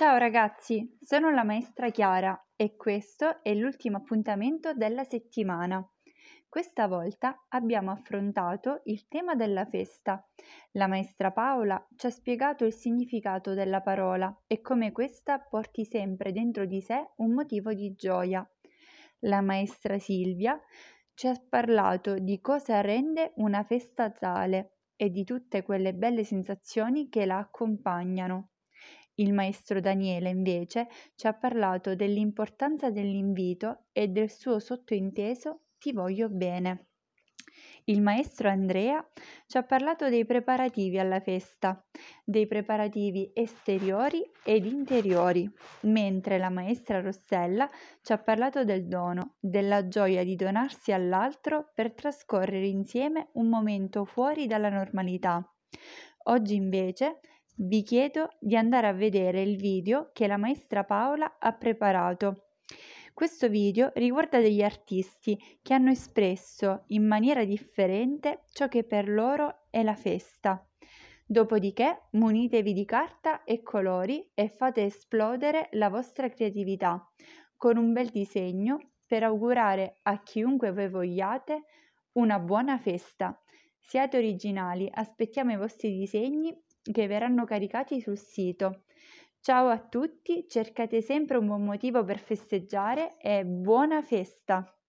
Ciao ragazzi, sono la maestra Chiara e questo è l'ultimo appuntamento della settimana. Questa volta abbiamo affrontato il tema della festa. La maestra Paola ci ha spiegato il significato della parola e come questa porti sempre dentro di sé un motivo di gioia. La maestra Silvia ci ha parlato di cosa rende una festa tale e di tutte quelle belle sensazioni che la accompagnano. Il maestro Daniele, invece, ci ha parlato dell'importanza dell'invito e del suo sottointeso ti voglio bene. Il maestro Andrea ci ha parlato dei preparativi alla festa, dei preparativi esteriori ed interiori, mentre la maestra Rossella ci ha parlato del dono, della gioia di donarsi all'altro per trascorrere insieme un momento fuori dalla normalità. Oggi invece vi chiedo di andare a vedere il video che la maestra Paola ha preparato. Questo video riguarda degli artisti che hanno espresso in maniera differente ciò che per loro è la festa. Dopodiché munitevi di carta e colori e fate esplodere la vostra creatività con un bel disegno per augurare a chiunque voi vogliate una buona festa. Siate originali, aspettiamo i vostri disegni che verranno caricati sul sito. Ciao a tutti, cercate sempre un buon motivo per festeggiare e buona festa!